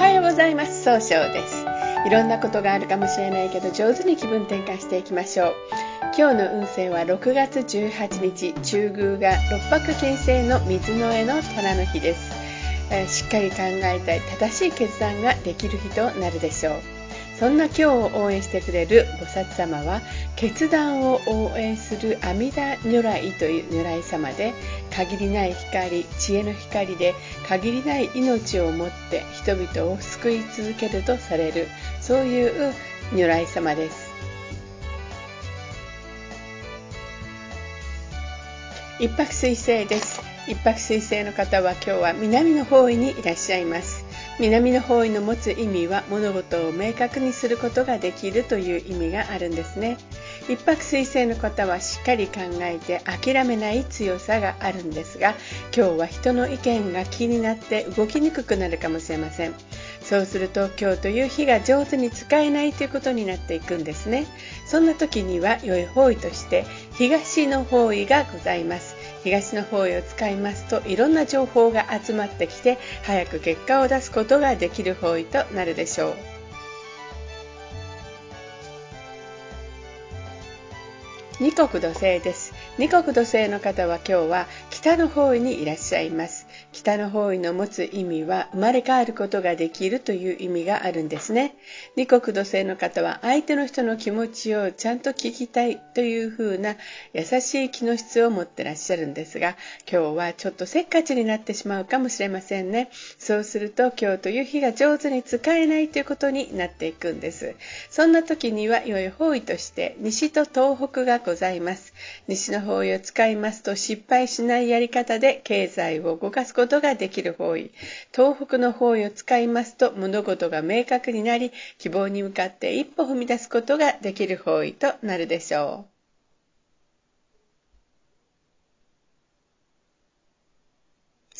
はようございます。総称です。いろんなことがあるかもしれないけど上手に気分転換していきましょう。今日の運勢は6月18日中宮が六白金星の水の絵の虎の日です、え、しっかり考えたい正しい決断ができる日となるでしょう。そんな今日を応援してくれる菩薩様は決断を応援する阿弥陀如来という如来様で限りない光知恵の光で限りない命をもって人々を救い続けるとされるそういう如来様です。一泊水星です。一泊水星の方は今日は南の方位にいらっしゃいます。南の方位の持つ意味は物事を明確にすることができるという意味があるんですね。一泊水星の方はしっかり考えて諦めない強さがあるんですが今日は人の意見が気になって動きにくくなるかもしれません。そうすると今日という日が上手に使えないということになっていくんですね。そんな時には良い方位として東の方位がございます。東の方位を使いますといろんな情報が集まってきて早く結果を出すことができる方位となるでしょう。二国土星です。二国土星の方は今日は北の方にいらっしゃいます。北の方位の持つ意味は生まれ変わることができるという意味があるんですね。二国土星の方は相手の人の気持ちをちゃんと聞きたいというふうな優しい気の質を持ってらっしゃるんですが、今日はちょっとせっかちになってしまうかもしれませんね。そうすると今日という日が上手に使えないということになっていくんです。そんな時には良い方位として西と東北がございます。西の方位を使いますと失敗しないやり方で経済を動かすことことができる方位東北の方位を使いますと物事が明確になり希望に向かって一歩踏み出すことができる方位となるでしょう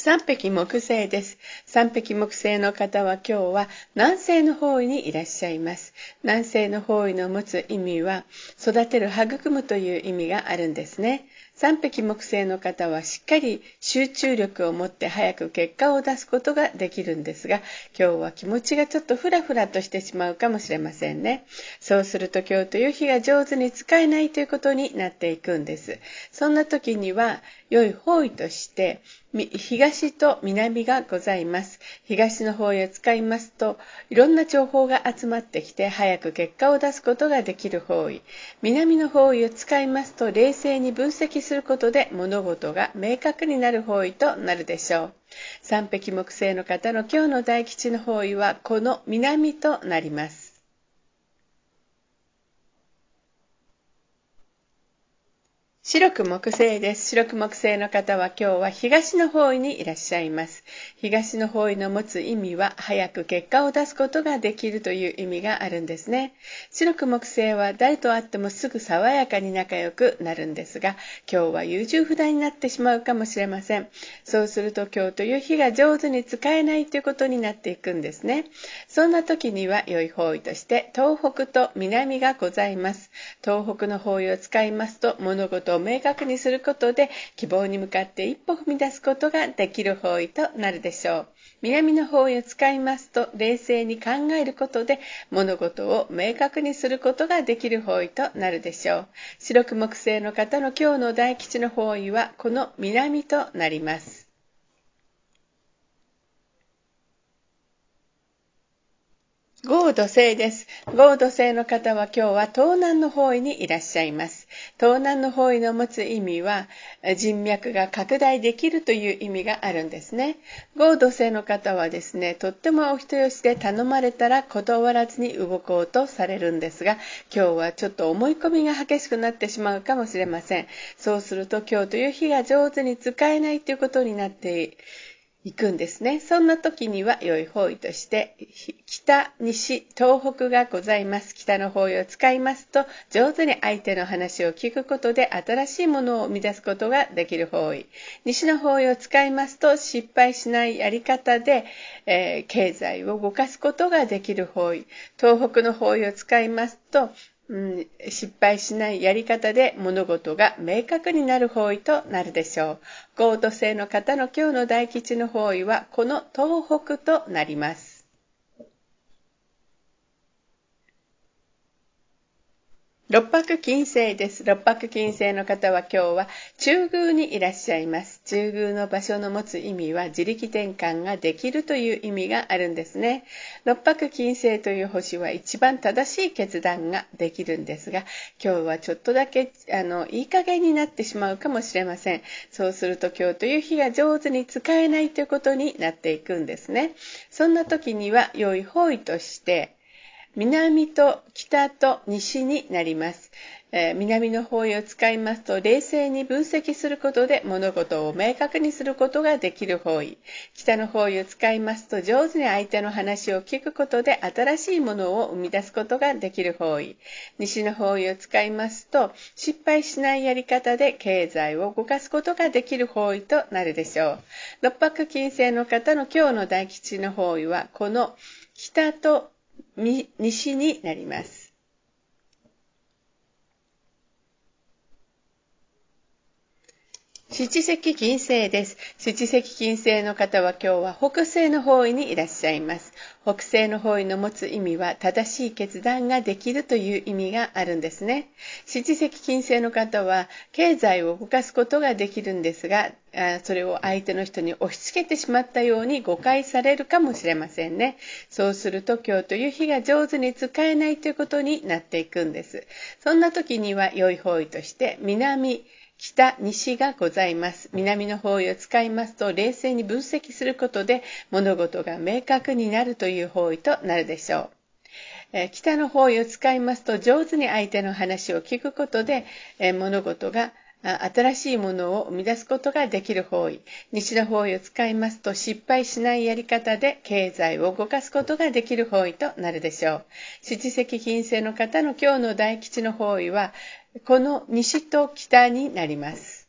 三匹木星です。三匹木星の方は今日は南西の方位にいらっしゃいます。南西の方位の持つ意味は育てる育むという意味があるんですね。三匹木星の方はしっかり集中力を持って早く結果を出すことができるんですが、今日は気持ちがちょっとフラフラとしてしまうかもしれませんね。そうすると今日という日が上手に使えないということになっていくんです。そんな時には良い方位として東と南がございます。東の方へ使いますと、いろんな情報が集まってきて、早く結果を出すことができる方位。南の方位を使いますと、冷静に分析することで物事が明確になる方位となるでしょう。三匹木星の方の今日の大吉の方位は、この南となります。白く木星です。白く木星の方は今日は東の方位にいらっしゃいます。東の方位の持つ意味は早く結果を出すことができるという意味があるんですね。白く木星は誰と会ってもすぐ爽やかに仲良くなるんですが、今日は優柔不断になってしまうかもしれません。そうすると今日という日が上手に使えないということになっていくんですね。そんな時には良い方位として東北と南がございます。東北の方位を使いますと物事明確にすることで希望に向かって一歩踏み出すことができる方位となるでしょう。南の方位を使いますと冷静に考えることで物事を明確にすることができる方位となるでしょう。白く木星の方の今日の大吉の方位はこの南となります。合土星です。合土星の方は今日は東南の方位にいらっしゃいます。東南の方位の持つ意味は人脈が拡大できるという意味があるんですね。合土星の方はですね、とってもお人よしで頼まれたら断らずに動こうとされるんですが、今日はちょっと思い込みが激しくなってしまうかもしれません。そうすると今日という日が上手に使えないということになって行くんですね。そんな時には良い方位として、北、西、東北がございます。北の方位を使いますと、上手に相手の話を聞くことで新しいものを生み出すことができる方位。西の方位を使いますと、失敗しないやり方で、えー、経済を動かすことができる方位。東北の方位を使いますと、うん、失敗しないやり方で物事が明確になる方位となるでしょう。合土星の方の今日の大吉の方位はこの東北となります。六白金星です。六白金星の方は今日は中宮にいらっしゃいます。中宮の場所の持つ意味は自力転換ができるという意味があるんですね。六白金星という星は一番正しい決断ができるんですが、今日はちょっとだけあのいい加減になってしまうかもしれません。そうすると今日という日が上手に使えないということになっていくんですね。そんな時には良い方位として、南と北と西になります。えー、南の方位を使いますと冷静に分析することで物事を明確にすることができる方位。北の方位を使いますと上手に相手の話を聞くことで新しいものを生み出すことができる方位。西の方位を使いますと失敗しないやり方で経済を動かすことができる方位となるでしょう。六白金星の方の今日の大吉の方位はこの北と西になります。七石金星です。七石金星の方は今日は北西の方位にいらっしゃいます。北西の方位の持つ意味は正しい決断ができるという意味があるんですね。七石金星の方は経済を動かすことができるんですが、それを相手の人に押し付けてしまったように誤解されるかもしれませんね。そうすると今日という日が上手に使えないということになっていくんです。そんな時には良い方位として南、北、西がございます。南の方位を使いますと、冷静に分析することで物事が明確になるという方位となるでしょう。え北の方位を使いますと、上手に相手の話を聞くことで、え物事が新しいものを生み出すことができる方位。西の方位を使いますと失敗しないやり方で経済を動かすことができる方位となるでしょう。七石金星の方の今日の大吉の方位はこの西と北になります。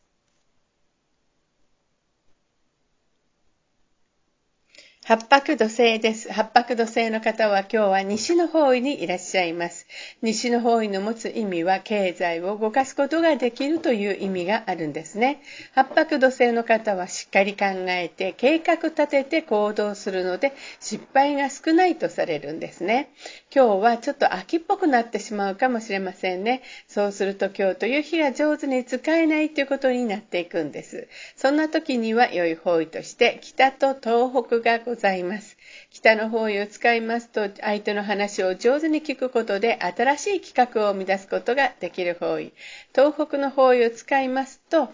八白土星です。八白土星の方は今日は西の方位にいらっしゃいます。西の方位の持つ意味は経済を動かすことができるという意味があるんですね。八白土星の方はしっかり考えて計画立てて行動するので失敗が少ないとされるんですね。今日はちょっと秋っぽくなってしまうかもしれませんね。そうすると今日という日が上手に使えないということになっていくんです。そんな時には良い方位として北と東北がございます。ざいます。北の方位を使いますと、相手の話を上手に聞くことで、新しい企画を生み出すことができる方位。東北の方位を使いますと、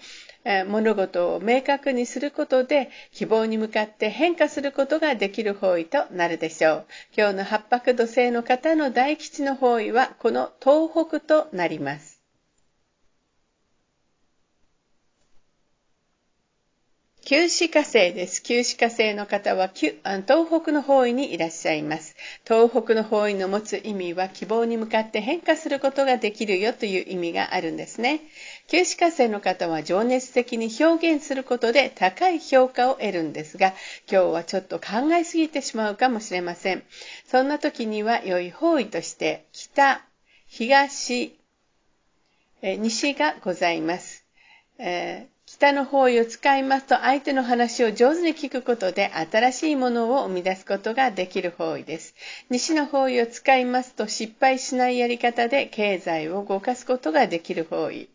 物事を明確にすることで希望に向かって変化することができる方位となるでしょう。今日の八白土星の方の大吉の方位はこの東北となります。旧歯火星です。旧歯火星の方は東北の方位にいらっしゃいます。東北の方位の持つ意味は希望に向かって変化することができるよという意味があるんですね。旧歯火星の方は情熱的に表現することで高い評価を得るんですが、今日はちょっと考えすぎてしまうかもしれません。そんな時には良い方位として北、東、西がございます。えー北の方位を使いますと相手の話を上手に聞くことで新しいものを生み出すことができる方位です。西の方位を使いますと失敗しないやり方で経済を動かすことができる方位。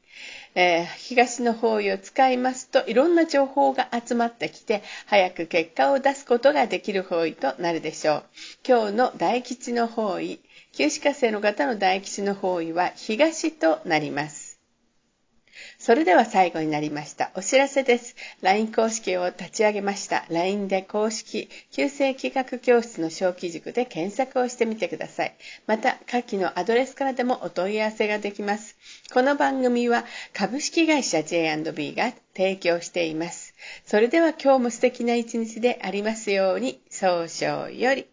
えー、東の方位を使いますといろんな情報が集まってきて早く結果を出すことができる方位となるでしょう。今日の大吉の方位、旧歯科生の方の大吉の方位は東となります。それでは最後になりました。お知らせです。LINE 公式を立ち上げました。LINE で公式、旧正企画教室の小規塾で検索をしてみてください。また、下記のアドレスからでもお問い合わせができます。この番組は株式会社 J&B が提供しています。それでは今日も素敵な一日でありますように、早々より。